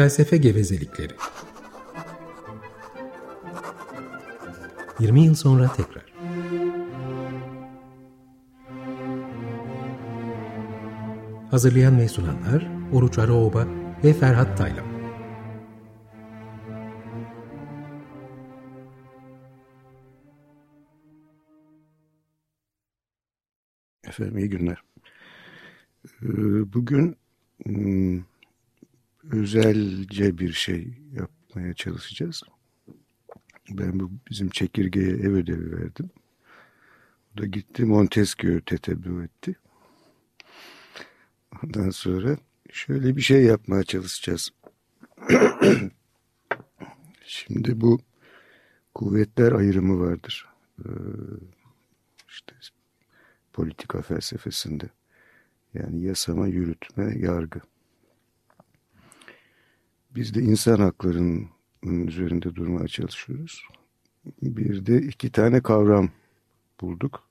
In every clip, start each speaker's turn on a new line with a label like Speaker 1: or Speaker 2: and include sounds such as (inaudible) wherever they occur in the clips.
Speaker 1: Felsefe gevezelikleri. 20 yıl sonra tekrar. Hazırlayan ve sunanlar Oruç Araoba ve Ferhat Taylan.
Speaker 2: Efendim iyi günler. Ee, bugün hmm, özelce bir şey yapmaya çalışacağız. Ben bu bizim çekirgeye ev ödevi verdim. O da gitti Montesquieu tetebbü etti. Ondan sonra şöyle bir şey yapmaya çalışacağız. (clears throat) Şimdi bu kuvvetler ayrımı vardır. Ee, işte politika felsefesinde. Yani yasama, yürütme, yargı. Biz de insan haklarının üzerinde durmaya çalışıyoruz. Bir de iki tane kavram bulduk.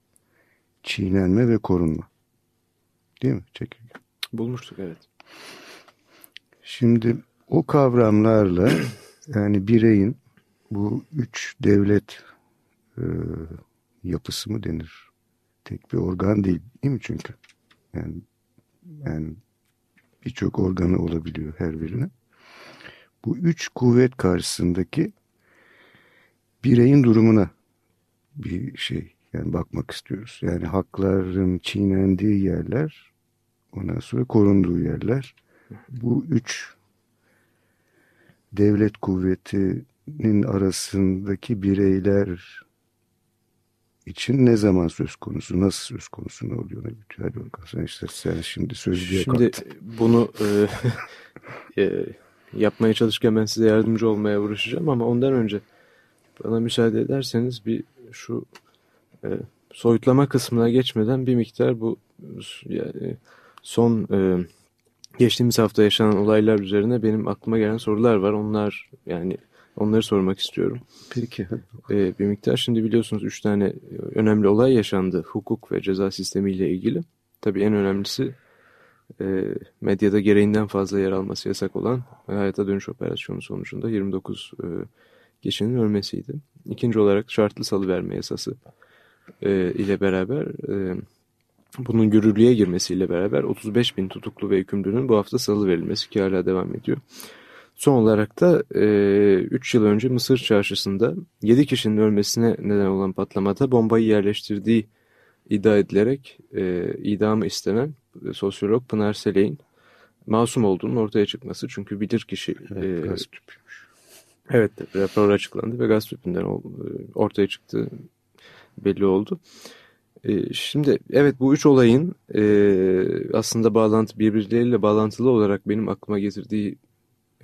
Speaker 2: Çiğnenme ve korunma. Değil mi? Çekirge.
Speaker 3: Bulmuştuk evet.
Speaker 2: Şimdi o kavramlarla yani bireyin bu üç devlet e, yapısı mı denir? Tek bir organ değil değil mi çünkü? Yani, yani birçok organı olabiliyor her birine. Bu üç kuvvet karşısındaki bireyin durumuna bir şey yani bakmak istiyoruz. Yani hakların çiğnendiği yerler, ondan sonra korunduğu yerler. Bu üç devlet kuvvetinin arasındaki bireyler için ne zaman söz konusu, nasıl söz konusu ne oluyor? Ne bitiyor? Hadi bakalım sen işte sen şimdi sözlüğe
Speaker 3: Şimdi
Speaker 2: kalktın.
Speaker 3: bunu e, (laughs) e, yapmaya çalışırken ben size yardımcı olmaya uğraşacağım ama ondan önce bana müsaade ederseniz bir şu e, soyutlama kısmına geçmeden bir miktar bu yani son e, geçtiğimiz hafta yaşanan olaylar üzerine benim aklıma gelen sorular var. Onlar yani onları sormak istiyorum.
Speaker 2: Peki.
Speaker 3: E, bir miktar şimdi biliyorsunuz üç tane önemli olay yaşandı hukuk ve ceza sistemiyle ilgili. Tabii en önemlisi e, medyada gereğinden fazla yer alması yasak olan hayata dönüş operasyonu sonucunda 29 e, kişinin ölmesiydi. İkinci olarak şartlı salıverme yasası e, ile beraber e, bunun yürürlüğe girmesiyle beraber 35 bin tutuklu ve hükümlünün bu hafta salı verilmesi ki hala devam ediyor. Son olarak da 3 e, yıl önce Mısır çarşısında 7 kişinin ölmesine neden olan patlamada bombayı yerleştirdiği iddia edilerek e, idamı istenen sosyolog Pınar Seley'in masum olduğunun ortaya çıkması. Çünkü bilir kişi
Speaker 2: Evet, gaz tüpüymüş.
Speaker 3: Evet rapor açıklandı ve gaz tüpünden ortaya çıktı belli oldu. E, şimdi evet bu üç olayın e, aslında bağlantı birbirleriyle bağlantılı olarak benim aklıma getirdiği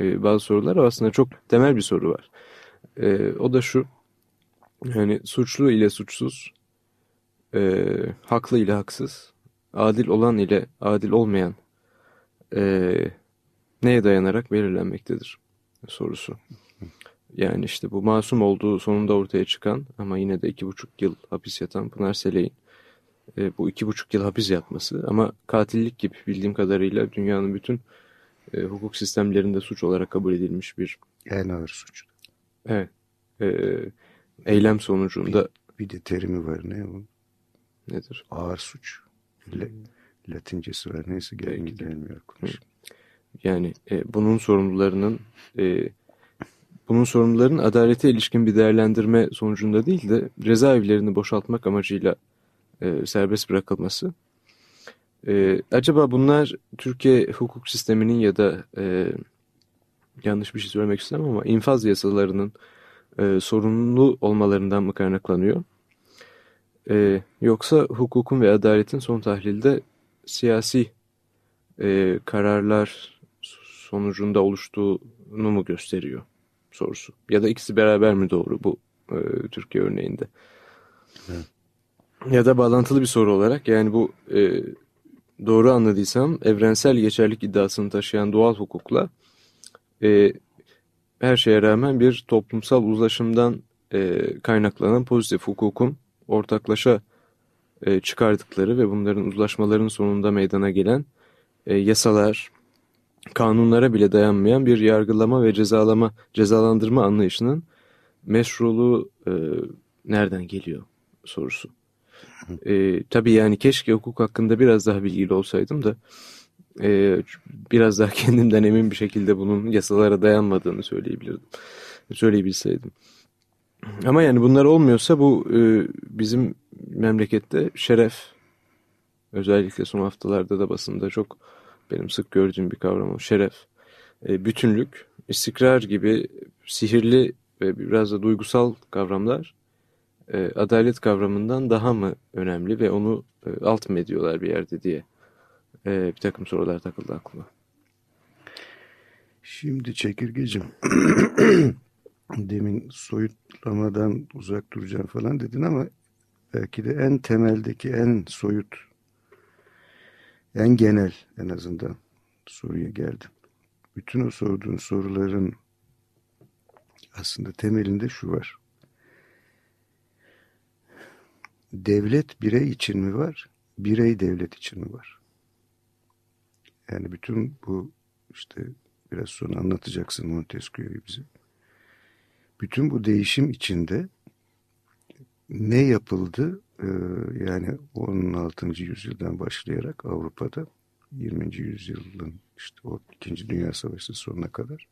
Speaker 3: e, bazı sorular aslında çok temel bir soru var. E, o da şu yani suçlu ile suçsuz, e, haklı ile haksız, adil olan ile adil olmayan e, neye dayanarak belirlenmektedir sorusu. Yani işte bu masum olduğu sonunda ortaya çıkan ama yine de iki buçuk yıl hapis yatan Pınar Seley'in e, bu iki buçuk yıl hapis yatması ama katillik gibi bildiğim kadarıyla dünyanın bütün e, hukuk sistemlerinde suç olarak kabul edilmiş bir
Speaker 2: En ağır suç.
Speaker 3: evet, e, eylem sonucunda
Speaker 2: Bir de terimi var ne o?
Speaker 3: nedir?
Speaker 2: Ağır suç. Le, Latincesi var neyse gel,
Speaker 3: Belki de.
Speaker 2: gelmiyor konuş.
Speaker 3: Yani e, bunun sorumlularının e, bunun sorumluların adalete ilişkin bir değerlendirme sonucunda değil de cezaevlerini boşaltmak amacıyla e, serbest bırakılması. E, acaba bunlar Türkiye hukuk sisteminin ya da e, yanlış bir şey söylemek istemem ama infaz yasalarının e, sorunlu olmalarından mı kaynaklanıyor? E, yoksa hukukun ve adaletin son tahlilde siyasi e, kararlar sonucunda oluştuğunu mu gösteriyor sorusu. Ya da ikisi beraber mi doğru bu e, Türkiye örneğinde?
Speaker 2: Evet.
Speaker 3: Ya da bağlantılı bir soru olarak yani bu e, doğru anladıysam evrensel geçerlik iddiasını taşıyan doğal hukukla e, her şeye rağmen bir toplumsal uzlaşımdan e, kaynaklanan pozitif hukukun ortaklaşa e, çıkardıkları ve bunların uzlaşmaların sonunda meydana gelen e, yasalar, kanunlara bile dayanmayan bir yargılama ve cezalama, cezalandırma anlayışının meşruluğu e, nereden geliyor sorusu. E, tabii yani keşke hukuk hakkında biraz daha bilgili olsaydım da e, biraz daha (laughs) kendimden emin bir şekilde bunun yasalara dayanmadığını söyleyebilirdim. Söyleyebilseydim. Ama yani bunlar olmuyorsa bu e, bizim memlekette şeref özellikle son haftalarda da basında çok benim sık gördüğüm bir kavram o şeref. E, bütünlük, istikrar gibi sihirli ve biraz da duygusal kavramlar e, adalet kavramından daha mı önemli ve onu e, alt mı ediyorlar bir yerde diye e, bir takım sorular takıldı aklıma.
Speaker 2: Şimdi çekirgecim (clears throat) demin soyutlamadan uzak duracağım falan dedin ama belki de en temeldeki en soyut en genel en azından soruya geldim. Bütün o sorduğun soruların aslında temelinde şu var. Devlet birey için mi var? Birey devlet için mi var? Yani bütün bu işte biraz sonra anlatacaksın Montesquieu'yu bize. Bütün bu değişim içinde ne yapıldı? Ee, yani 16. yüzyıldan başlayarak Avrupa'da 20. yüzyılın işte o 2. Dünya Savaşı sonuna kadar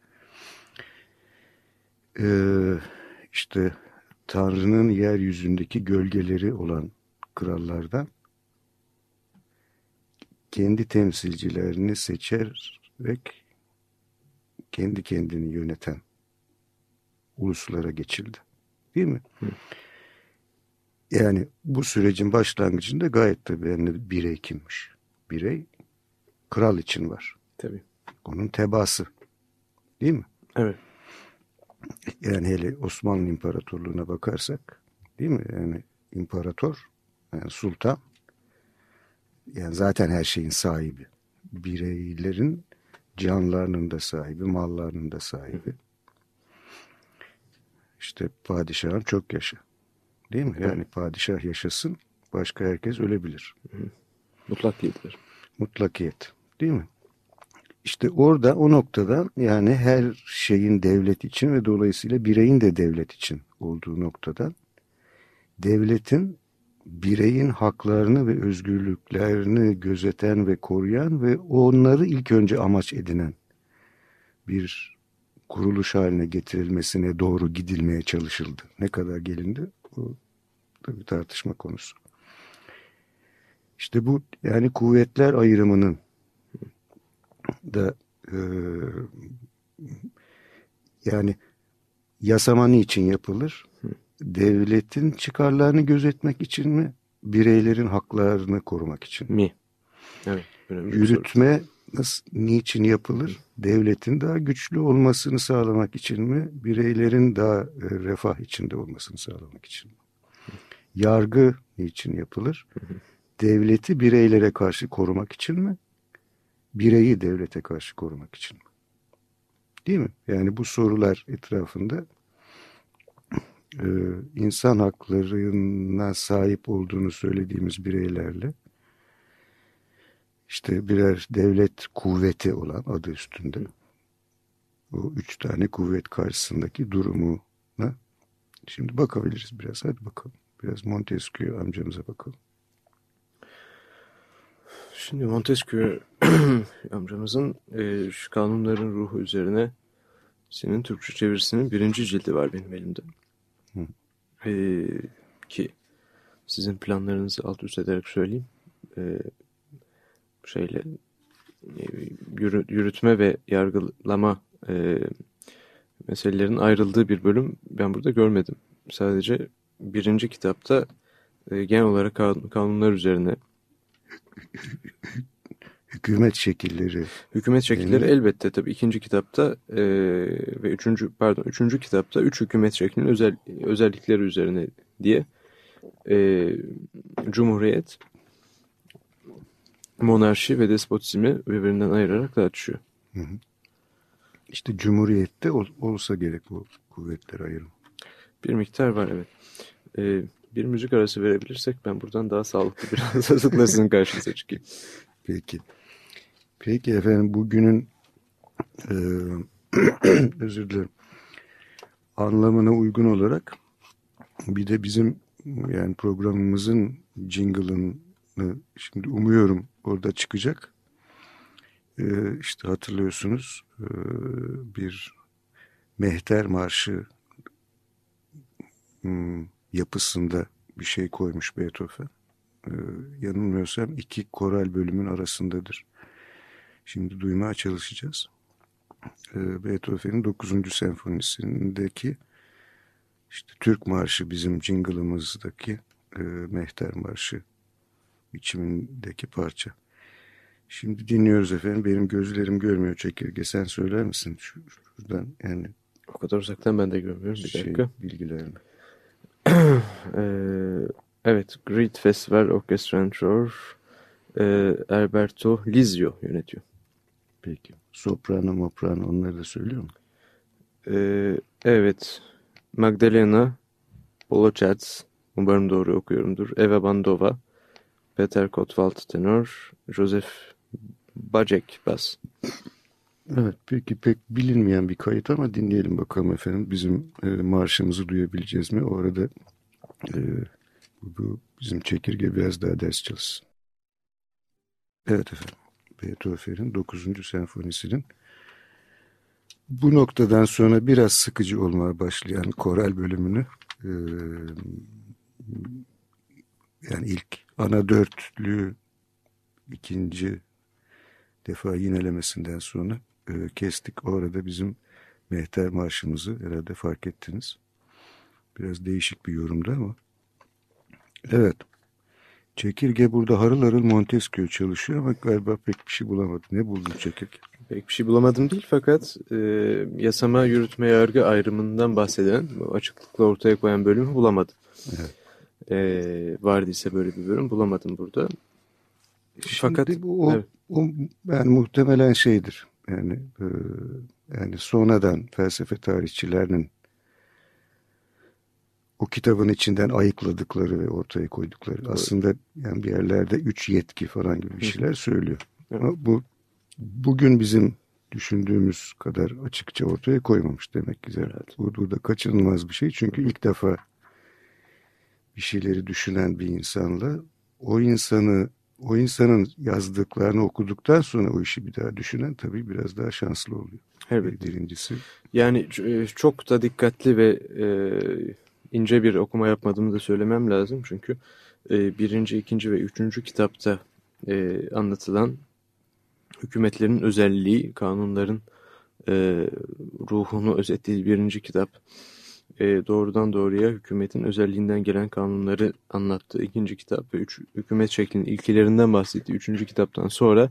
Speaker 2: ee, işte Tanrı'nın yeryüzündeki gölgeleri olan krallardan kendi temsilcilerini seçerek kendi kendini yöneten uluslara geçildi. Değil mi? Hı. Yani bu sürecin başlangıcında gayet tabii yani birey kimmiş? Birey kral için var.
Speaker 3: Tabii.
Speaker 2: Onun tebası. Değil mi?
Speaker 3: Evet.
Speaker 2: Yani hele Osmanlı İmparatorluğu'na bakarsak değil mi? Yani imparator, yani sultan yani zaten her şeyin sahibi. Bireylerin canlarının da sahibi, mallarının da sahibi. İşte padişahın çok yaşa. Değil mi? Yani padişah yaşasın, başka herkes ölebilir.
Speaker 3: Mutlakiyetler.
Speaker 2: Mutlakiyet. Değil mi? İşte orada o noktada yani her şeyin devlet için ve dolayısıyla bireyin de devlet için olduğu noktada devletin bireyin haklarını ve özgürlüklerini gözeten ve koruyan ve onları ilk önce amaç edinen bir kuruluş haline getirilmesine doğru gidilmeye çalışıldı. Ne kadar gelindi? Bu da bir tartışma konusu. İşte bu yani kuvvetler ayrımının da e, yani yasama niçin yapılır? Devletin çıkarlarını gözetmek için mi? Bireylerin haklarını korumak için
Speaker 3: mi?
Speaker 2: Evet. Yürütme nasıl, niçin yapılır? Devletin daha güçlü olmasını sağlamak için mi? Bireylerin daha e, refah içinde olmasını sağlamak için mi? Yargı niçin yapılır? Devleti bireylere karşı korumak için mi? bireyi devlete karşı korumak için. Değil mi? Yani bu sorular etrafında e, insan haklarına sahip olduğunu söylediğimiz bireylerle işte birer devlet kuvveti olan adı üstünde bu üç tane kuvvet karşısındaki durumuna şimdi bakabiliriz biraz. Hadi bakalım. Biraz Montesquieu amcamıza bakalım.
Speaker 3: Şimdi Montesquieu (clears throat) amcamızın e, şu kanunların ruhu üzerine senin Türkçe çevirisinin birinci cildi var benim elimde. E, ki sizin planlarınızı alt üst ederek söyleyeyim. E, şeyle e, yürü, yürütme ve yargılama e, meselelerin ayrıldığı bir bölüm ben burada görmedim. Sadece birinci kitapta e, genel olarak kanunlar üzerine
Speaker 2: hükümet şekilleri.
Speaker 3: Hükümet şekilleri yani, elbette tabii ikinci kitapta e, ve üçüncü pardon üçüncü kitapta üç hükümet şeklinin özel özellikleri üzerine diye e, cumhuriyet, monarşi ve despotizmi birbirinden ayırarak tartışıyor. Hı hı.
Speaker 2: İşte cumhuriyette ol, olsa gerek bu kuvvetler ayrım.
Speaker 3: Bir miktar var evet. E, bir müzik arası verebilirsek ben buradan daha sağlıklı biraz (laughs) hazırla sizin karşınıza çıkayım.
Speaker 2: Peki. Peki efendim bugünün e, (clears throat) özür dilerim anlamına uygun olarak bir de bizim yani programımızın jingle'ını şimdi umuyorum orada çıkacak. Ee, işte hatırlıyorsunuz e, bir Mehter Marşı hmm, yapısında bir şey koymuş Beethoven. Ee, yanılmıyorsam iki koral bölümün arasındadır. Şimdi duymaya çalışacağız. Ee, Beethoven'in 9. senfonisindeki işte Türk Marşı bizim jingle'ımızdaki e, Mehter Marşı biçimindeki parça. Şimdi dinliyoruz efendim. Benim gözlerim görmüyor çekirge. Sen söyler misin? Şuradan yani.
Speaker 3: O kadar uzaktan ben de görmüyorum. Bir şey, dakika.
Speaker 2: Bilgilerini. (clears throat)
Speaker 3: ee, evet. Great Festival Orchestrantor e, Alberto Lizio yönetiyor.
Speaker 2: Peki. Soprano, moprano onları da söylüyor mu?
Speaker 3: Ee, evet. Magdalena Bolocats, umarım doğru okuyorumdur. Eva Bandova, Peter Kotwald tenor, Joseph Bacek bas.
Speaker 2: Evet peki pek bilinmeyen bir kayıt ama dinleyelim bakalım efendim. Bizim e, marşımızı duyabileceğiz mi? O arada e, bu bizim çekirge biraz daha ders çalışsın. Evet efendim. Beethoven'in 9. senfonisinin bu noktadan sonra biraz sıkıcı olmaya başlayan koral bölümünü e, yani ilk ana dörtlü ikinci defa yinelemesinden sonra e, kestik. Orada bizim Mehter Marşımızı herhalde fark ettiniz. Biraz değişik bir yorumda ama. Evet. Çekirge burada harıl harıl Montesquieu çalışıyor ama galiba pek bir şey bulamadı. Ne buldun çekirge?
Speaker 3: Pek bir şey bulamadım değil fakat e, yasama, yürütme, yargı ayrımından bahseden, açıklıkla ortaya koyan bölümü bulamadım. Evet. E, vardıysa böyle bir bölüm bulamadım burada.
Speaker 2: Şimdi fakat bu o, evet. o yani muhtemelen şeydir. Yani e, yani sonradan felsefe tarihçilerinin o kitabın içinden ayıkladıkları ve ortaya koydukları evet. aslında yani bir yerlerde üç yetki falan gibi bir şeyler söylüyor. Evet. Ama bu bugün bizim düşündüğümüz kadar açıkça ortaya koymamış demek ki. Evet. Bu burada kaçınılmaz bir şey. Çünkü ilk defa bir şeyleri düşünen bir insanla o insanı o insanın yazdıklarını okuduktan sonra o işi bir daha düşünen tabii biraz daha şanslı oluyor.
Speaker 3: Evet.
Speaker 2: Birincisi.
Speaker 3: Yani e, çok da dikkatli ve e, ince bir okuma yapmadığımı da söylemem lazım. Çünkü e, birinci, ikinci ve üçüncü kitapta e, anlatılan hükümetlerin özelliği, kanunların e, ruhunu özetlediği birinci kitap e, doğrudan doğruya hükümetin özelliğinden gelen kanunları anlattığı ikinci kitap ve üç, hükümet şeklinin ilkelerinden bahsettiği üçüncü kitaptan sonra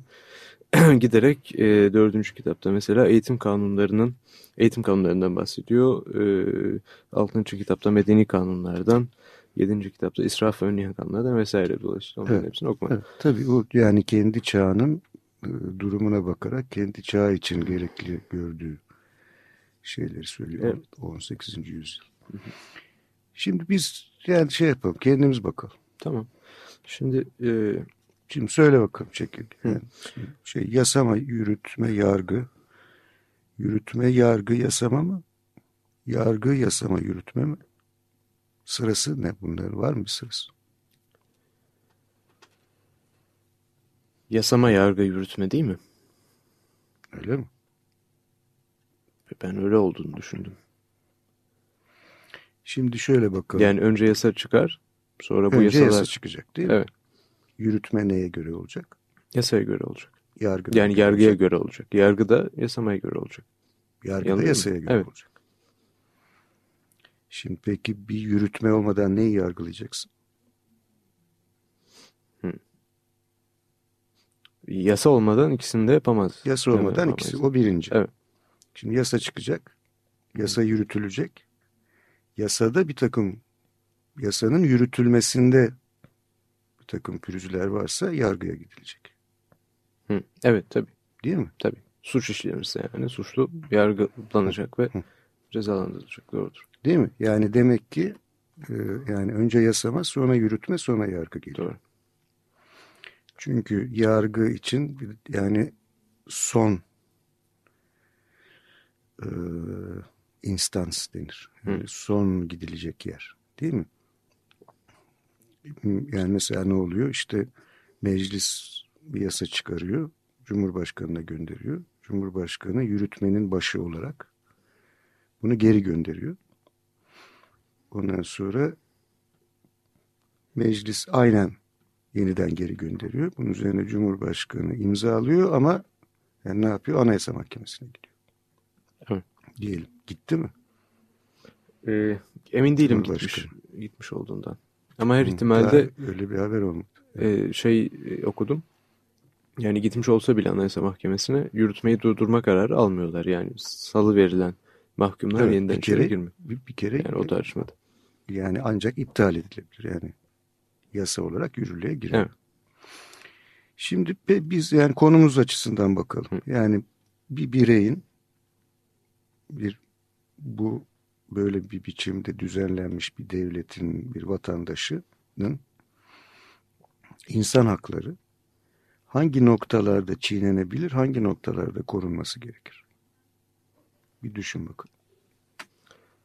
Speaker 3: (clears throat) giderek e, dördüncü kitapta mesela eğitim kanunlarının eğitim kanunlarından bahsediyor. E, altıncı kitapta medeni kanunlardan, yedinci kitapta israf önleyen kanunlardan vesaire dolayısıyla onların evet. hepsini okumak. Evet,
Speaker 2: tabii o yani kendi çağının e, durumuna bakarak kendi çağı için gerekli gördüğü şeyleri söylüyor. Evet. 18. yüzyıl. Şimdi biz yani şey yapalım kendimiz bakalım.
Speaker 3: Tamam. Şimdi e...
Speaker 2: şimdi söyle bakalım çekil. Yani şey yasama, yürütme, yargı. Yürütme, yargı, yasama mı? Yargı, yasama, yürütme mi? Sırası ne bunların var mı bir sırası?
Speaker 3: Yasama, yargı, yürütme değil mi?
Speaker 2: Öyle mi?
Speaker 3: Ben öyle olduğunu düşündüm.
Speaker 2: Şimdi şöyle bakalım.
Speaker 3: Yani önce yasa çıkar, sonra bu
Speaker 2: önce
Speaker 3: yasalar...
Speaker 2: yasa çıkacak değil mi?
Speaker 3: Evet.
Speaker 2: Yürütme neye göre olacak?
Speaker 3: Yasaya göre olacak.
Speaker 2: Yargı
Speaker 3: yani yargıya olacak. göre olacak. Yargı da yasamaya göre olacak.
Speaker 2: Yargı da yasaya göre evet. olacak. Şimdi peki bir yürütme olmadan neyi yargılayacaksın?
Speaker 3: Yasa olmadan ikisini de yapamaz.
Speaker 2: Yasa olmadan yani ikisi. O birinci.
Speaker 3: Evet.
Speaker 2: Şimdi yasa çıkacak. Yasa yürütülecek. Yasada bir takım yasanın yürütülmesinde bir takım pürüzler varsa yargıya gidilecek.
Speaker 3: Hı, evet tabii.
Speaker 2: Değil mi?
Speaker 3: Tabii. Suç işlenirse yani suçlu yargılanacak ve Hı. cezalandırılacak. Doğrudur.
Speaker 2: Değil mi? Yani demek ki e, yani önce yasama sonra yürütme sonra yargı geliyor.
Speaker 3: Doğru.
Speaker 2: Çünkü yargı için yani son e, instans denir. Yani son gidilecek yer. Değil mi? Yani mesela ne oluyor? İşte meclis bir yasa çıkarıyor. Cumhurbaşkanına gönderiyor. Cumhurbaşkanı yürütmenin başı olarak bunu geri gönderiyor. Ondan sonra meclis aynen yeniden geri gönderiyor. Bunun üzerine Cumhurbaşkanı imzalıyor ama yani ne yapıyor? Anayasa Mahkemesi'ne gidiyor.
Speaker 3: Evet.
Speaker 2: Diyelim. Gitti mi?
Speaker 3: Ee, emin değilim gitmiş, gitmiş olduğundan. Ama her ihtimalde
Speaker 2: öyle bir haber olmadı.
Speaker 3: E, şey e, okudum. Yani gitmiş olsa bile Anayasa Mahkemesi'ne yürütmeyi durdurma kararı almıyorlar. Yani salı verilen mahkumlar
Speaker 2: evet,
Speaker 3: yeniden içeri girmiyor.
Speaker 2: Bir, bir kere
Speaker 3: yani o tartışmada.
Speaker 2: Yani ancak iptal edilebilir. Yani yasa olarak yürürlüğe girer. Evet. Şimdi biz yani konumuz açısından bakalım. Hı. Yani bir bireyin bir bu böyle bir biçimde düzenlenmiş bir devletin bir vatandaşının insan hakları hangi noktalarda çiğnenebilir, hangi noktalarda korunması gerekir? Bir düşün bakın.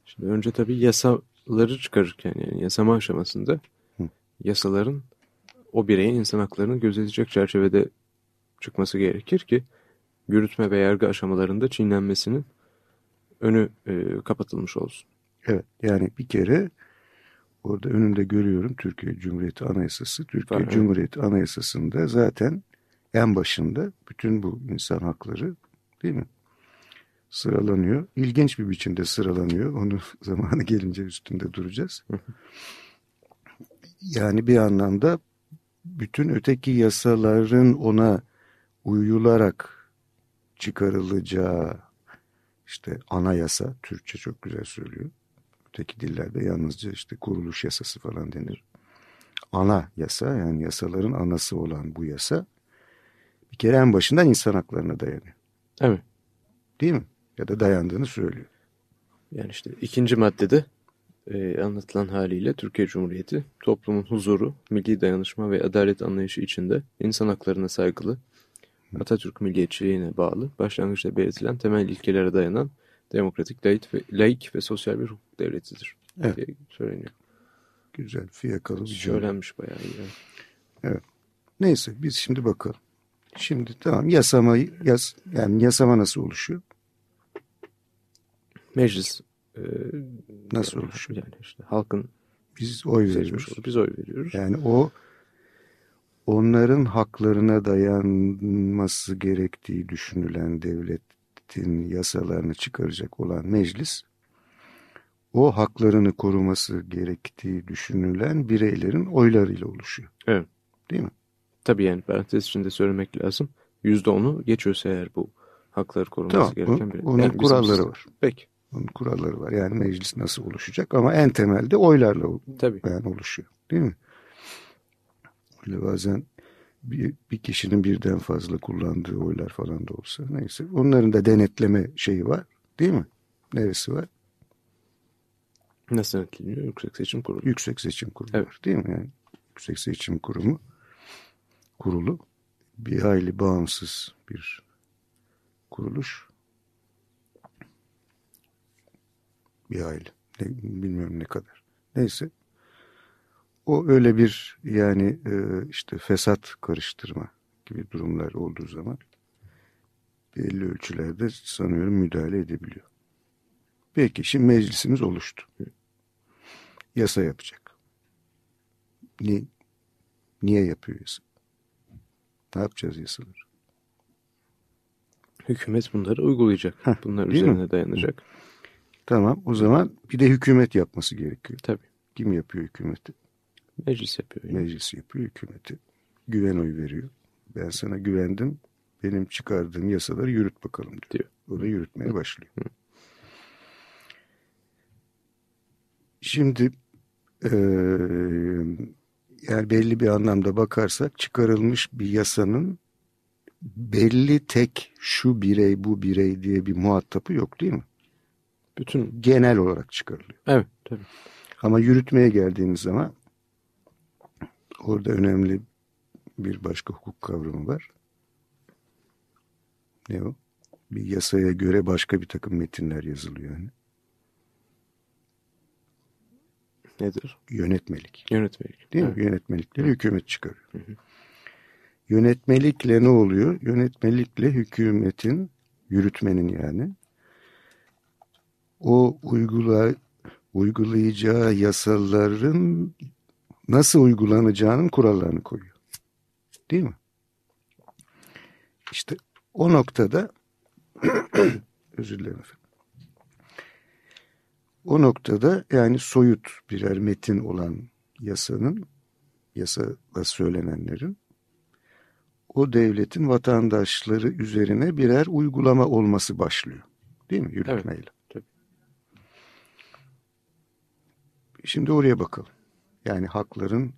Speaker 3: Şimdi önce tabii yasaları çıkarırken yani yasama aşamasında Hı. yasaların o bireyin insan haklarını gözetecek çerçevede çıkması gerekir ki yürütme ve yargı aşamalarında çiğnenmesinin önü e, kapatılmış olsun.
Speaker 2: Evet yani bir kere orada önümde görüyorum Türkiye Cumhuriyeti Anayasası. Türkiye Var, Cumhuriyeti. Anayasası'nda zaten en başında bütün bu insan hakları değil mi? Sıralanıyor. İlginç bir biçimde sıralanıyor. Onu (laughs) zamanı gelince üstünde duracağız. yani bir anlamda bütün öteki yasaların ona uyularak çıkarılacağı işte anayasa, Türkçe çok güzel söylüyor. Öteki dillerde yalnızca işte kuruluş yasası falan denir. Ana yasa yani yasaların anası olan bu yasa bir kere en başından insan haklarına dayanıyor.
Speaker 3: Evet.
Speaker 2: Değil mi? Ya da dayandığını söylüyor.
Speaker 3: Yani işte ikinci maddede e, anlatılan haliyle Türkiye Cumhuriyeti toplumun huzuru, milli dayanışma ve adalet anlayışı içinde insan haklarına saygılı, Atatürk milliyetçiliğine bağlı, başlangıçta belirtilen temel ilkelere dayanan demokratik, laik ve, laik ve sosyal bir hukuk devletidir evet. diye söyleniyor.
Speaker 2: Güzel, fiyakalı bir
Speaker 3: Söylenmiş bayağı iyi.
Speaker 2: Evet. Neyse biz şimdi bakalım. Şimdi tamam yasamayı yas, yani yasama nasıl oluşuyor?
Speaker 3: Meclis e,
Speaker 2: nasıl oluşuyor?
Speaker 3: Yani işte halkın
Speaker 2: biz oy veriyoruz.
Speaker 3: Olur, biz oy veriyoruz.
Speaker 2: Yani o onların haklarına dayanması gerektiği düşünülen devletin yasalarını çıkaracak olan meclis o haklarını koruması gerektiği düşünülen bireylerin oylarıyla oluşuyor.
Speaker 3: Evet.
Speaker 2: Değil mi?
Speaker 3: Tabii yani parantez içinde söylemek lazım. Yüzde onu geçiyorsa eğer bu hakları koruması tamam, gereken bir.
Speaker 2: Onun yani kuralları var.
Speaker 3: Peki.
Speaker 2: Onun kuralları var. Yani meclis nasıl oluşacak ama en temelde oylarla Tabii. yani oluşuyor. Değil mi? Öyle bazen bir, bir kişinin birden fazla kullandığı oylar falan da olsa neyse. Onların da denetleme şeyi var. Değil mi? Neresi var?
Speaker 3: Nasıl denetleniyor? Yüksek Seçim Kurulu.
Speaker 2: Yüksek Seçim Kurulu evet. var. Değil mi? Yani Yüksek Seçim Kurumu kurulu bir hayli bağımsız bir kuruluş. Bir hayli. Ne, bilmiyorum ne kadar. Neyse. O öyle bir yani e, işte fesat karıştırma gibi durumlar olduğu zaman belli ölçülerde sanıyorum müdahale edebiliyor. Peki şimdi meclisimiz oluştu. Yasa yapacak. Ni, niye yapıyor yasa? Ne yapacağız yasaları?
Speaker 3: Hükümet bunları uygulayacak. Heh, Bunlar üzerine mi? dayanacak.
Speaker 2: Tamam o zaman bir de hükümet yapması gerekiyor.
Speaker 3: Tabii.
Speaker 2: Kim yapıyor hükümeti?
Speaker 3: Meclis yapıyor.
Speaker 2: Yani. Meclis yapıyor hükümeti. Güven oy veriyor. Ben sana güvendim. Benim çıkardığım yasaları yürüt bakalım diyor. diyor. O da yürütmeye başlıyor. Hı. Şimdi e, yani belli bir anlamda bakarsak çıkarılmış bir yasanın belli tek şu birey bu birey diye bir muhatapı yok değil mi?
Speaker 3: Bütün
Speaker 2: genel olarak çıkarılıyor.
Speaker 3: Evet tabii.
Speaker 2: Ama yürütmeye geldiğimiz zaman orada önemli bir başka hukuk kavramı var. Ne o? bir yasaya göre başka bir takım metinler yazılıyor. Yani.
Speaker 3: Nedir?
Speaker 2: Yönetmelik.
Speaker 3: Yönetmelik.
Speaker 2: Değil
Speaker 3: evet.
Speaker 2: mi? Yönetmelikleri hükümet çıkarıyor. Hı hı. Yönetmelikle ne oluyor? Yönetmelikle hükümetin, yürütmenin yani o uygula, uygulayacağı yasaların nasıl uygulanacağının kurallarını koyuyor. Değil mi? İşte o noktada (clears throat) özür dilerim efendim. O noktada yani soyut birer metin olan yasanın, yasada söylenenlerin o devletin vatandaşları üzerine birer uygulama olması başlıyor. Değil mi? Yürütmeyle. Evet, tabii. Şimdi oraya bakalım. Yani hakların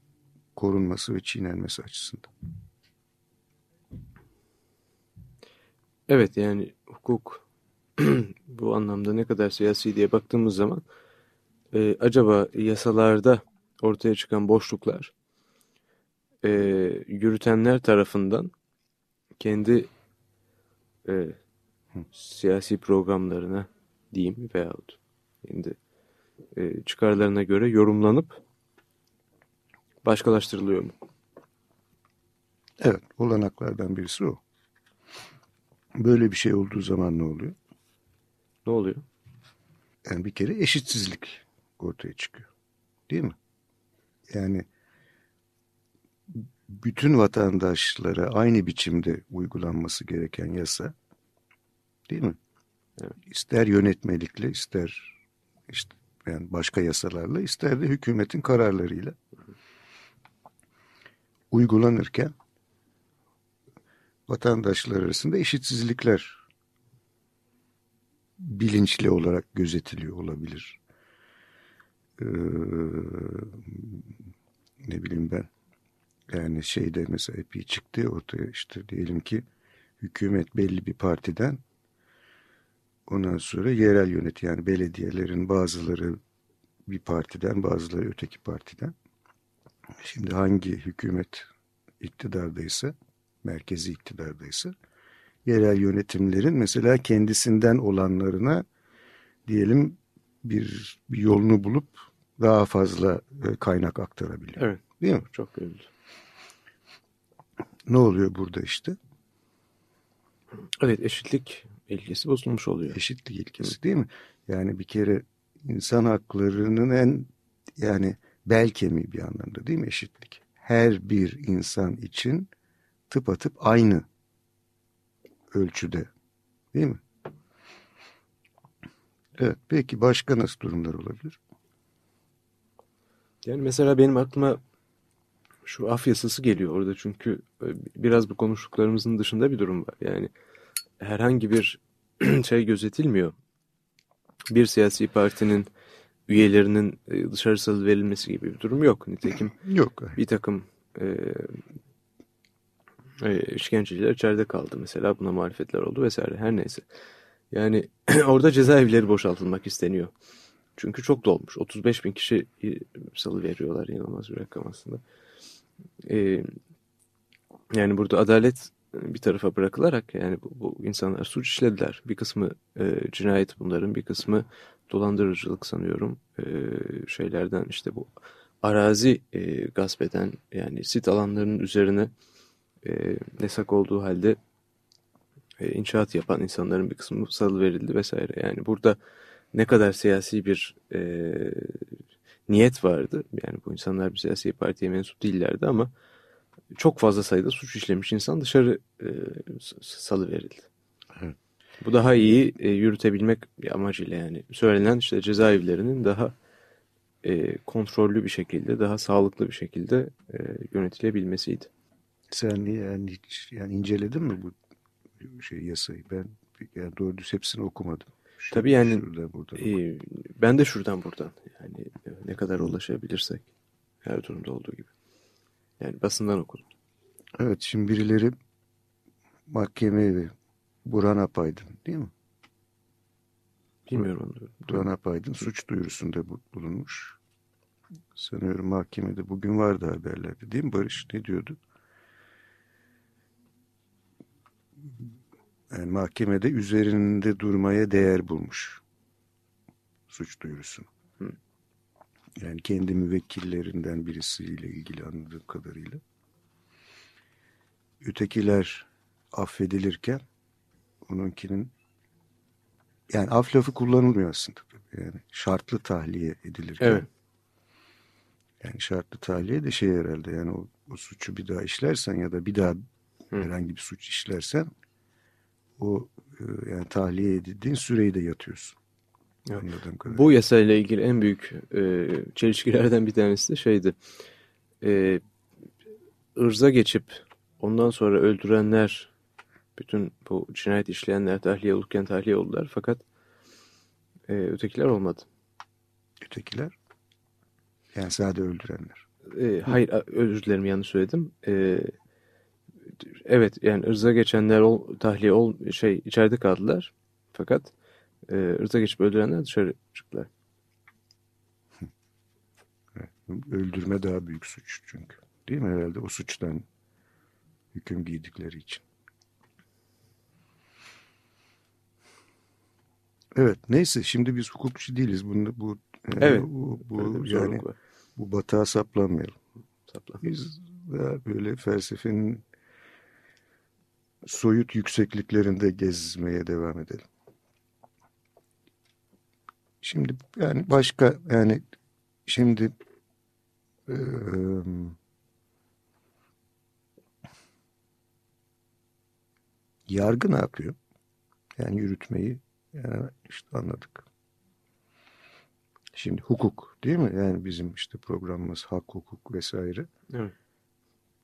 Speaker 2: korunması ve çiğnenmesi açısından.
Speaker 3: Evet yani hukuk (clears throat) bu anlamda ne kadar siyasi diye baktığımız zaman e, acaba yasalarda ortaya çıkan boşluklar e, yürütenler tarafından kendi e, siyasi programlarına diyeyim veyahut kendi e, çıkarlarına göre yorumlanıp başkalaştırılıyor mu?
Speaker 2: Evet, olanaklardan birisi o. Böyle bir şey olduğu zaman ne oluyor?
Speaker 3: Ne oluyor?
Speaker 2: Yani bir kere eşitsizlik ortaya çıkıyor. Değil mi? Yani bütün vatandaşlara aynı biçimde uygulanması gereken yasa değil mi? Evet. İster yönetmelikle ister işte yani başka yasalarla ister de hükümetin kararlarıyla uygulanırken vatandaşlar arasında eşitsizlikler bilinçli olarak gözetiliyor olabilir. Ee, ne bileyim ben yani şeyde mesela epey çıktı ortaya işte diyelim ki hükümet belli bir partiden ondan sonra yerel yönet yani belediyelerin bazıları bir partiden bazıları öteki partiden. Şimdi hangi hükümet iktidardaysa merkezi iktidardaysa yerel yönetimlerin mesela kendisinden olanlarına diyelim bir, bir yolunu bulup daha fazla e, kaynak aktarabiliyor.
Speaker 3: Evet. Değil mi? Çok görüldü.
Speaker 2: Ne oluyor burada işte?
Speaker 3: Evet eşitlik ilkesi bozulmuş oluyor.
Speaker 2: Eşitlik ilkesi değil mi? Yani bir kere insan haklarının en yani bel kemiği bir anlamda değil mi eşitlik? Her bir insan için tıpatıp aynı ölçüde değil mi? Evet peki başka nasıl durumlar olabilir?
Speaker 3: Yani mesela benim aklıma şu af yasası geliyor orada çünkü e, biraz bu konuştuklarımızın dışında bir durum var. Yani herhangi bir (clears throat) şey gözetilmiyor. Bir siyasi partinin üyelerinin e, dışarı salı verilmesi gibi bir durum yok. Nitekim (clears throat)
Speaker 2: yok.
Speaker 3: bir takım e, e, işkenceciler içeride kaldı mesela buna muhalefetler oldu vesaire her neyse. Yani (clears throat) orada cezaevleri boşaltılmak isteniyor. Çünkü çok dolmuş. 35 bin kişi salı veriyorlar inanılmaz bir rakam aslında. Ee, yani burada adalet bir tarafa bırakılarak yani bu, bu insanlar suç işlediler. Bir kısmı e, cinayet bunların bir kısmı dolandırıcılık sanıyorum. E, şeylerden işte bu arazi e, gasp eden yani sit alanlarının üzerine e, yasak olduğu halde e, inşaat yapan insanların bir kısmı salı verildi vesaire. Yani burada ne kadar siyasi bir e, niyet vardı. Yani bu insanlar bir siyasi partiye mensup değillerdi ama çok fazla sayıda suç işlemiş insan dışarı e, salı verildi. Evet. Bu daha iyi e, yürütebilmek amacıyla yani söylenen işte cezaevlerinin daha e, kontrollü bir şekilde, daha sağlıklı bir şekilde e, yönetilebilmesiydi.
Speaker 2: Sen yani hiç yani inceledin mi bu şey yasayı? Ben yani doğru düz hepsini okumadım.
Speaker 3: Şu, Tabii yani şuradan, buradan e, ben de şuradan buradan yani ne kadar ulaşabilirsek her durumda olduğu gibi. Yani basından okudum.
Speaker 2: Evet şimdi birileri mahkemeye ve Burhan Apaydın değil mi?
Speaker 3: Bilmiyorum.
Speaker 2: Burhan Apaydın suç duyurusunda bulunmuş. Sanıyorum mahkemede bugün vardı haberlerde değil mi Barış? Ne diyordu? yani mahkemede üzerinde durmaya değer bulmuş suç duyurusunu.
Speaker 3: Hı.
Speaker 2: Yani kendi müvekkillerinden birisiyle ilgili anladığım kadarıyla. Ötekiler affedilirken onunkinin yani af lafı kullanılmıyor aslında. Yani şartlı tahliye edilirken.
Speaker 3: Evet.
Speaker 2: Yani şartlı tahliye de şey herhalde yani o, o suçu bir daha işlersen ya da bir daha
Speaker 3: Hı.
Speaker 2: herhangi bir suç işlersen o e, yani tahliye edildiğin süreyi de yatıyorsun.
Speaker 3: Evet. Bu yasayla ilgili en büyük e, çelişkilerden bir tanesi de şeydi. E, ırza geçip ondan sonra öldürenler, bütün bu cinayet işleyenler tahliye olurken tahliye oldular. Fakat e, ötekiler olmadı.
Speaker 2: Ötekiler yani sadece öldürenler.
Speaker 3: E, hayır, özür dilerim yanlış söyledim. E, evet, yani ırza geçenler ol, tahliye ol, şey içeride kaldılar. Fakat e, ırza geçip öldürenler dışarı çıktılar.
Speaker 2: Öldürme daha büyük suç çünkü. Değil mi herhalde o suçtan hüküm giydikleri için. Evet neyse şimdi biz hukukçu değiliz. Bunu, bu, e,
Speaker 3: Evet,
Speaker 2: bu, bu yani
Speaker 3: var.
Speaker 2: bu batağa saplanmayalım.
Speaker 3: Sapla.
Speaker 2: Biz daha böyle felsefenin soyut yüksekliklerinde gezmeye devam edelim. Şimdi yani başka yani şimdi eee, yargı ne yapıyor? Yani yürütmeyi yani işte anladık. Şimdi hukuk değil mi? Yani bizim işte programımız hak, hukuk vesaire.
Speaker 3: Evet.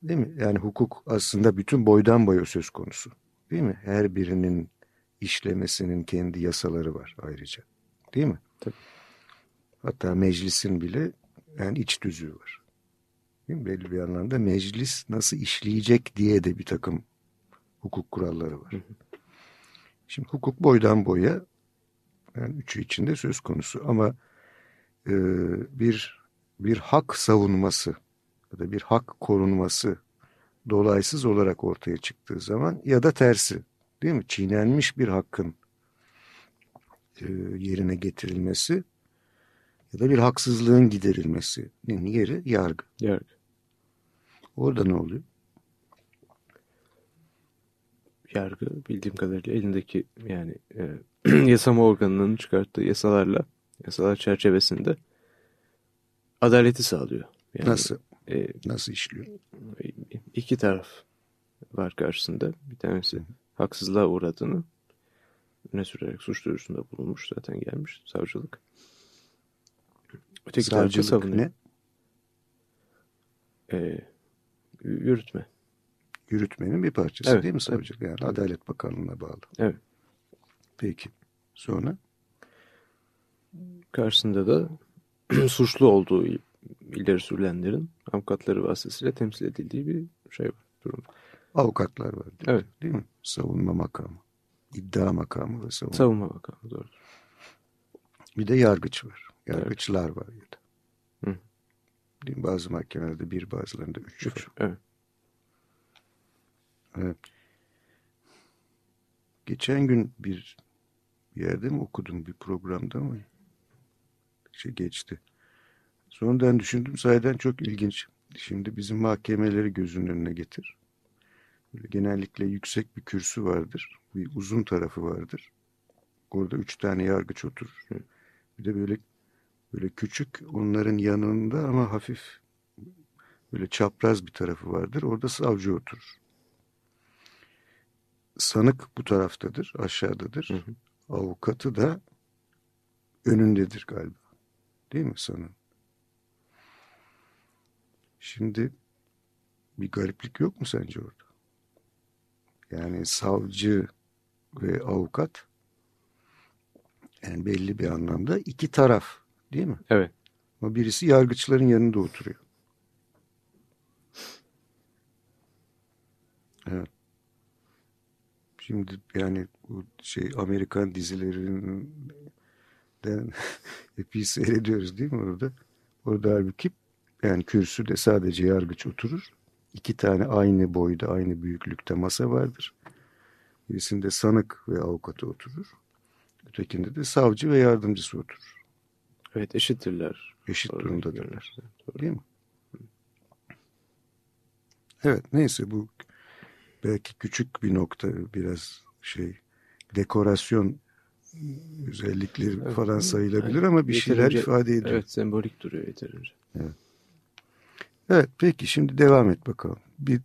Speaker 2: Değil mi? Yani hukuk aslında bütün boydan boya söz konusu. Değil mi? Her birinin işlemesinin kendi yasaları var ayrıca. Değil mi?
Speaker 3: Tabii.
Speaker 2: Hatta meclisin bile yani iç düzüğü var. Değil mi? Belli bir anlamda meclis nasıl işleyecek diye de bir takım hukuk kuralları var.
Speaker 3: Hı hı.
Speaker 2: Şimdi hukuk boydan boya yani üçü içinde söz konusu ama e, bir bir hak savunması ya da bir hak korunması dolaysız olarak ortaya çıktığı zaman ya da tersi değil mi? Çiğnenmiş bir hakkın e, yerine getirilmesi ya da bir haksızlığın giderilmesinin yeri yargı.
Speaker 3: Yargı.
Speaker 2: Orada ne oluyor?
Speaker 3: Yargı bildiğim kadarıyla elindeki yani e, (clears throat) yasama organının çıkarttığı yasalarla yasalar çerçevesinde adaleti sağlıyor. Yani,
Speaker 2: Nasıl?
Speaker 3: e,
Speaker 2: Nasıl işliyor?
Speaker 3: iki taraf var karşısında. Bir tanesi haksızlığa uğradığını öne sürerek suç duyurusunda bulunmuş zaten gelmiş savcılık. Öteki
Speaker 2: Savcılık
Speaker 3: savunuyor.
Speaker 2: ne?
Speaker 3: E, yürütme.
Speaker 2: Yürütmenin bir parçası
Speaker 3: Evet,
Speaker 2: değil mi
Speaker 3: evet.
Speaker 2: savcılık? Yani Adalet Bakanlığı'na bağlı.
Speaker 3: Evet.
Speaker 2: Peki. Sonra?
Speaker 3: karşısında da (clears throat) suçlu olduğu ileri sürülenlerin avukatları vasıtasıyla temsil edildiği bir şey var. Durum.
Speaker 2: Avukatlar var. değil?
Speaker 3: Evet.
Speaker 2: Değil mi? Savunma makamı. iddia makamı ve savunma.
Speaker 3: Savunma makamı doğru.
Speaker 2: Bir de yargıç var. Yargıçlar var ya da.
Speaker 3: Hı.
Speaker 2: Değil mi? Bazı mahkemelerde bir bazılarında üç.
Speaker 3: Üç. Evet.
Speaker 2: Evet. Geçen gün bir bir yerde mi okudum bir programda mı? Şey geçti. Sonradan düşündüm sahiden çok ilginç. Şimdi bizim mahkemeleri gözünün önüne getir. Böyle genellikle yüksek bir kürsü vardır. Bir uzun tarafı vardır. Orada üç tane yargıç oturur. Bir de böyle böyle küçük onların yanında ama hafif böyle çapraz bir tarafı vardır. Orada savcı oturur. Sanık bu taraftadır, aşağıdadır.
Speaker 3: Hı hı.
Speaker 2: Avukatı da önündedir galiba. Değil mi sanığın? Şimdi bir gariplik yok mu sence orada? Yani savcı ve avukat yani belli bir anlamda iki taraf değil mi?
Speaker 3: Evet.
Speaker 2: Ama birisi yargıçların yanında oturuyor. Evet. Şimdi yani bu şey Amerikan dizilerinden (laughs) epey seyrediyoruz değil mi orada? Orada halbuki yani kürsüde sadece yargıç oturur. İki tane aynı boyda, aynı büyüklükte masa vardır. Birisinde sanık ve avukatı oturur. Ötekinde de savcı ve yardımcısı oturur.
Speaker 3: Evet eşittirler.
Speaker 2: Eşit
Speaker 3: Doğru,
Speaker 2: durumdadırlar.
Speaker 3: Doğru.
Speaker 2: Değil mi? Evet neyse bu belki küçük bir nokta biraz şey dekorasyon özellikleri
Speaker 3: Evet,
Speaker 2: falan
Speaker 3: evet.
Speaker 2: sayılabilir ama bir şeyler ifade ediyor.
Speaker 3: Evet sembolik duruyor yeterince.
Speaker 2: Evet peki şimdi devam et bakalım. Bir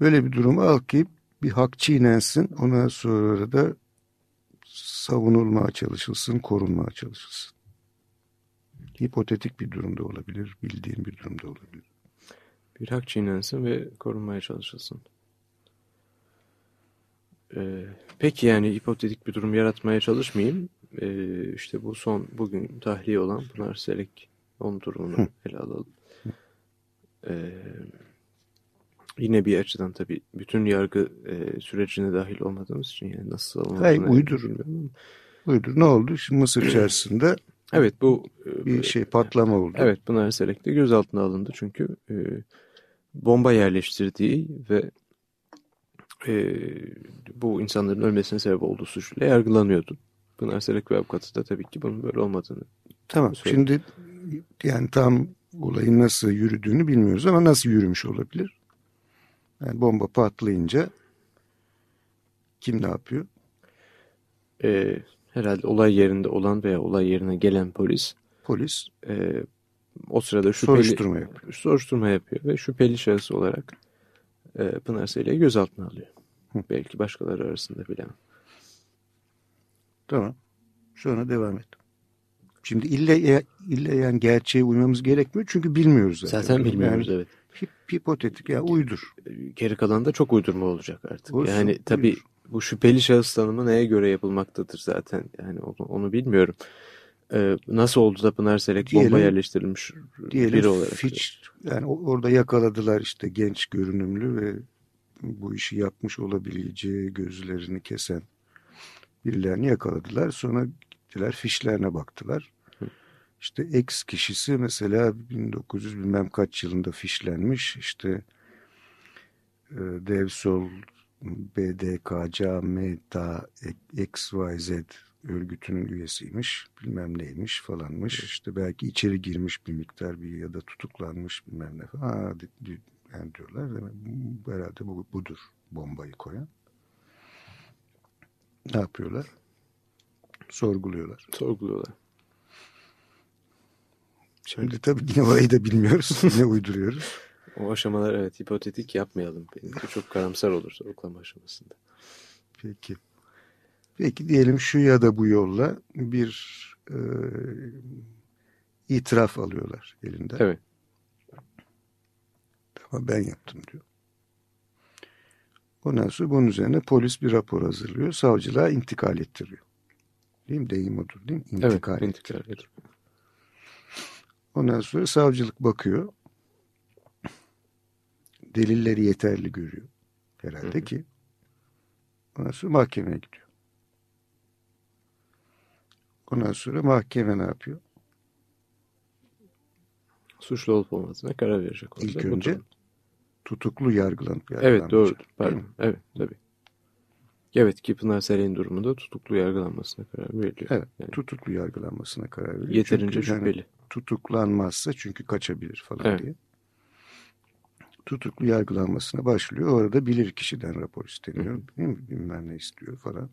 Speaker 2: böyle bir durumu al ki bir hak çiğnensin ondan sonra da savunulmaya çalışılsın, korunmaya çalışılsın. Hipotetik bir durumda olabilir, bildiğin bir durumda olabilir.
Speaker 3: Bir hak çiğnensin ve korunmaya çalışılsın. Ee, peki yani hipotetik bir durum yaratmaya çalışmayayım. Ee, işte bu son bugün tahliye olan Pınar Selek onun durumunu ele alalım. Ee, yine bir açıdan tabii bütün yargı e, sürecine dahil olmadığımız için yani nasıl savunulduğunu
Speaker 2: Hayır, uydur.
Speaker 3: bilmiyorum.
Speaker 2: Buyurun ne oldu? Şimdi Mısır içerisinde (clears throat)
Speaker 3: Evet bu e,
Speaker 2: bir şey patlama oldu.
Speaker 3: Evet Pınar Selek de gözaltına alındı çünkü e, bomba yerleştirdiği ve e, bu insanların ölmesine sebep olduğu suçla yargılanıyordu. Pınar Selek ve avukatı da tabii ki bunun böyle olmadığını.
Speaker 2: Tamam.
Speaker 3: Söyle.
Speaker 2: Şimdi yani tam olayın nasıl yürüdüğünü bilmiyoruz ama nasıl yürümüş olabilir? Yani bomba patlayınca kim ne yapıyor?
Speaker 3: E, herhalde olay yerinde olan veya olay yerine gelen polis
Speaker 2: Polis
Speaker 3: e, o sırada şüpheli
Speaker 2: soruşturma yapıyor.
Speaker 3: soruşturma yapıyor ve şüpheli şahıs olarak e, Pınar Selek'i gözaltına alıyor.
Speaker 2: Hı.
Speaker 3: Belki başkaları arasında bilemem.
Speaker 2: Tamam. Sonra devam et. Şimdi ille, ille yani gerçeğe uymamız gerekmiyor çünkü bilmiyoruz zaten.
Speaker 3: Zaten bilmiyoruz
Speaker 2: Yani
Speaker 3: evet.
Speaker 2: hip- hipotetik ya uydur.
Speaker 3: geri kalan da çok uydurma olacak artık.
Speaker 2: Olsun,
Speaker 3: yani tabii
Speaker 2: buyur.
Speaker 3: bu şüpheli şahıs tanımı neye göre yapılmaktadır zaten. Yani onu, onu bilmiyorum. Ee, nasıl oldu da Pınar Selek bomba
Speaker 2: Diyelim-
Speaker 3: yerleştirilmiş biri
Speaker 2: Diyelim
Speaker 3: olarak?
Speaker 2: Fitch yani orada yakaladılar işte genç görünümlü ve bu işi yapmış olabileceği gözlerini kesen birilerini yakaladılar. Sonra gittiler fişlerine baktılar. İşte X kişisi mesela 1900 bilmem kaç yılında fişlenmiş. İşte e, Devsol, BDKC, META, XYZ örgütünün üyesiymiş. Bilmem neymiş falanmış. İşte belki içeri girmiş bir miktar bir ya da tutuklanmış bilmem ne falan. Di- yani diyorlar. Demek, herhalde bu, budur bombayı koyan. Ne yapıyorlar? Sorguluyorlar.
Speaker 3: Sorguluyorlar.
Speaker 2: Şimdi tabii yine orayı da bilmiyoruz. (laughs) Yine uyduruyoruz.
Speaker 3: O aşamalar evet hipotetik yapmayalım. Çok karamsar olur sorgulama aşamasında.
Speaker 2: Peki. Peki diyelim şu ya da bu yolla bir e, itiraf alıyorlar elinden.
Speaker 3: Evet.
Speaker 2: Ama ben yaptım diyor. Ondan sonra bunun üzerine polis bir rapor hazırlıyor. Savcılığa intikal ettiriyor. Değil mi? Deyim odur değil mi? İntikal.
Speaker 3: evet. İntikal. ediyor.
Speaker 2: Ondan sonra savcılık bakıyor. Delilleri yeterli görüyor. Herhalde
Speaker 3: Hı hı.
Speaker 2: ki. Ondan sonra mahkemeye gidiyor. Ondan sonra mahkeme ne yapıyor?
Speaker 3: Suçlu olup olmadığına karar verecek. orada.
Speaker 2: İlk önce tutuklu yargılanıp
Speaker 3: Evet doğru. Pardon. Evet tabii. Evet ki Pınar Selek'in durumunda tutuklu yargılanmasına karar veriliyor.
Speaker 2: Evet.
Speaker 3: Yani
Speaker 2: Tutuklu yargılanmasına karar veriyor.
Speaker 3: yeterince
Speaker 2: Çünkü yani
Speaker 3: şüpheli.
Speaker 2: tutuklanmazsa çünkü kaçabilir falan
Speaker 3: Evet.
Speaker 2: diye. Tutuklu yargılanmasına başlıyor. Orada bilir kişiden rapor isteniyor. Değil mi? Bilmem ne istiyor falan.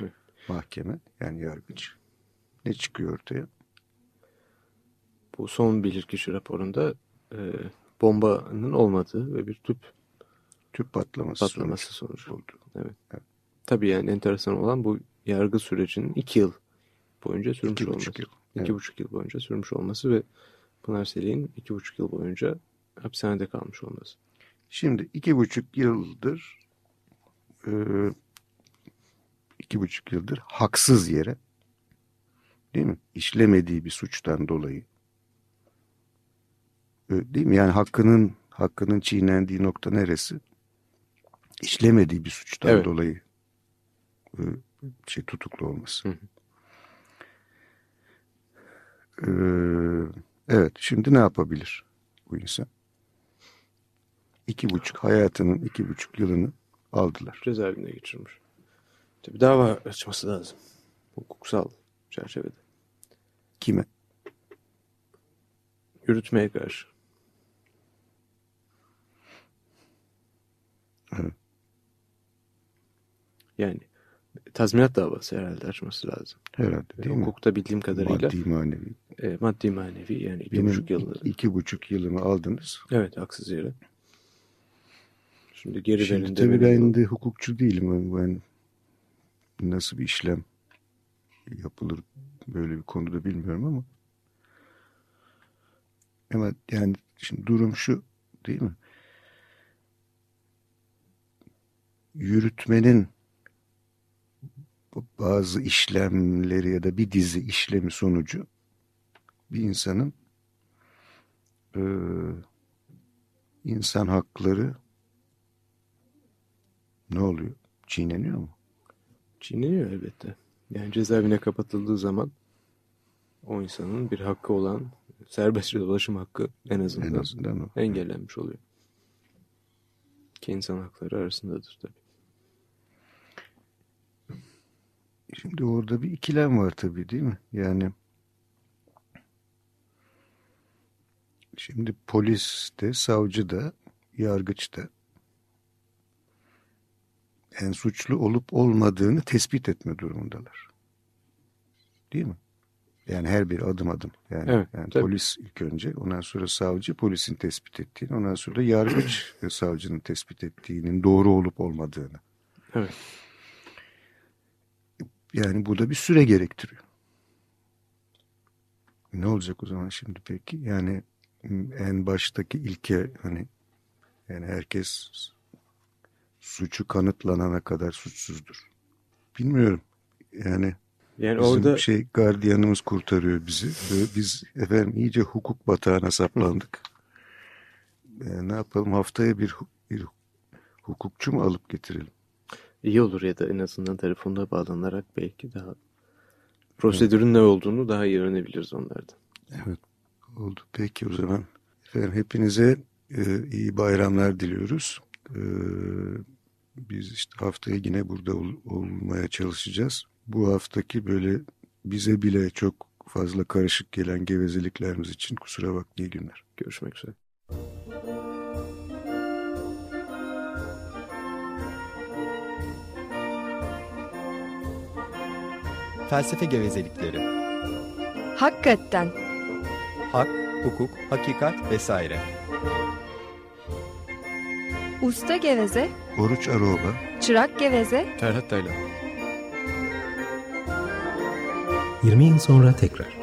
Speaker 3: Evet.
Speaker 2: Mahkeme yani yargıç. Ne çıkıyor ortaya?
Speaker 3: Bu son bilirkişi raporunda e, bombanın olmadığı ve bir tüp
Speaker 2: Tüp patlaması,
Speaker 3: patlaması
Speaker 2: sonucu
Speaker 3: sonucu.
Speaker 2: oldu.
Speaker 3: Evet.
Speaker 2: Evet.
Speaker 3: Tabii yani enteresan olan bu yargı sürecinin iki yıl boyunca sürmüş
Speaker 2: İki
Speaker 3: olması.
Speaker 2: buçuk yıl.
Speaker 3: İki
Speaker 2: Evet.
Speaker 3: buçuk yıl boyunca sürmüş olması ve Pınar Selek'in iki buçuk yıl boyunca hapishanede kalmış olması.
Speaker 2: Şimdi iki buçuk yıldır e, iki buçuk yıldır haksız yere değil mi? İşlemediği bir suçtan dolayı değil mi? Yani hakkının hakkının çiğnendiği nokta neresi? İşlemediği bir suçtan
Speaker 3: Evet.
Speaker 2: dolayı şey tutuklu olması.
Speaker 3: Hı hı.
Speaker 2: E, evet. Şimdi ne yapabilir bu insan? İki buçuk hayatının iki buçuk yılını aldılar.
Speaker 3: Cezaevine geçirmiş. Tabii dava açması lazım. Hukuksal çerçevede.
Speaker 2: Kime?
Speaker 3: Yürütmeye karşı.
Speaker 2: Evet.
Speaker 3: Yani tazminat davası herhalde açması lazım.
Speaker 2: Herhalde değil mi?
Speaker 3: Hukukta bildiğim kadarıyla
Speaker 2: Maddi manevi.
Speaker 3: e, maddi manevi yani iki
Speaker 2: Benim
Speaker 3: buçuk yıl.
Speaker 2: iki buçuk yılımı aldınız.
Speaker 3: Evet haksız yere. Şimdi geri
Speaker 2: Şimdi
Speaker 3: verin
Speaker 2: tabii ben de hukukçu değilim. Ben nasıl bir işlem yapılır böyle bir konuda bilmiyorum ama ama yani şimdi durum şu değil mi? Yürütmenin bazı işlemleri ya da bir dizi işlemi sonucu bir insanın e, insan hakları ne oluyor? Çiğneniyor mu?
Speaker 3: Çiğneniyor elbette. Yani cezaevine kapatıldığı zaman o insanın bir hakkı olan serbestçe dolaşım hakkı en azından,
Speaker 2: En azından o.
Speaker 3: engellenmiş oluyor. Ki insan hakları arasındadır tabii.
Speaker 2: Şimdi orada bir ikilem var tabii değil mi? Yani şimdi polis de, savcı da, yargıç da en suçlu olup olmadığını tespit etme durumundalar. Değil mi? Yani her bir adım adım. Yani,
Speaker 3: Evet,
Speaker 2: yani
Speaker 3: tabii.
Speaker 2: polis ilk önce, ondan sonra savcı polisin tespit ettiğini, ondan sonra yargıç (clears throat) savcının tespit ettiğinin doğru olup olmadığını.
Speaker 3: Evet.
Speaker 2: Yani bu da bir süre gerektiriyor. Ne olacak o zaman şimdi peki? Yani en baştaki ilke hani yani herkes suçu kanıtlanana kadar suçsuzdur. Bilmiyorum. Yani
Speaker 3: Yani
Speaker 2: bizim
Speaker 3: orada
Speaker 2: şey gardiyanımız kurtarıyor bizi. Ve biz efendim iyice hukuk batağına saplandık. E, ne yapalım haftaya bir, bir hukukçu mu alıp getirelim?
Speaker 3: iyi olur ya da en azından telefonda bağlanarak belki daha prosedürün ne olduğunu daha iyi öğrenebiliriz onlardan.
Speaker 2: Evet oldu. Peki o zaman efendim hepinize e, iyi bayramlar diliyoruz. E, biz işte haftaya yine burada ol- olmaya çalışacağız. Bu haftaki böyle bize bile çok fazla karışık gelen gevezeliklerimiz için kusura bakmayın iyi günler.
Speaker 3: Görüşmek üzere.
Speaker 4: Felsefe gevezelikleri.
Speaker 5: Hakikaten.
Speaker 4: Hak, hukuk, hakikat vesaire.
Speaker 5: Usta geveze,
Speaker 2: Oruç Aroba
Speaker 5: çırak geveze,
Speaker 3: Ferhat Taylan.
Speaker 1: 20 yıl sonra tekrar.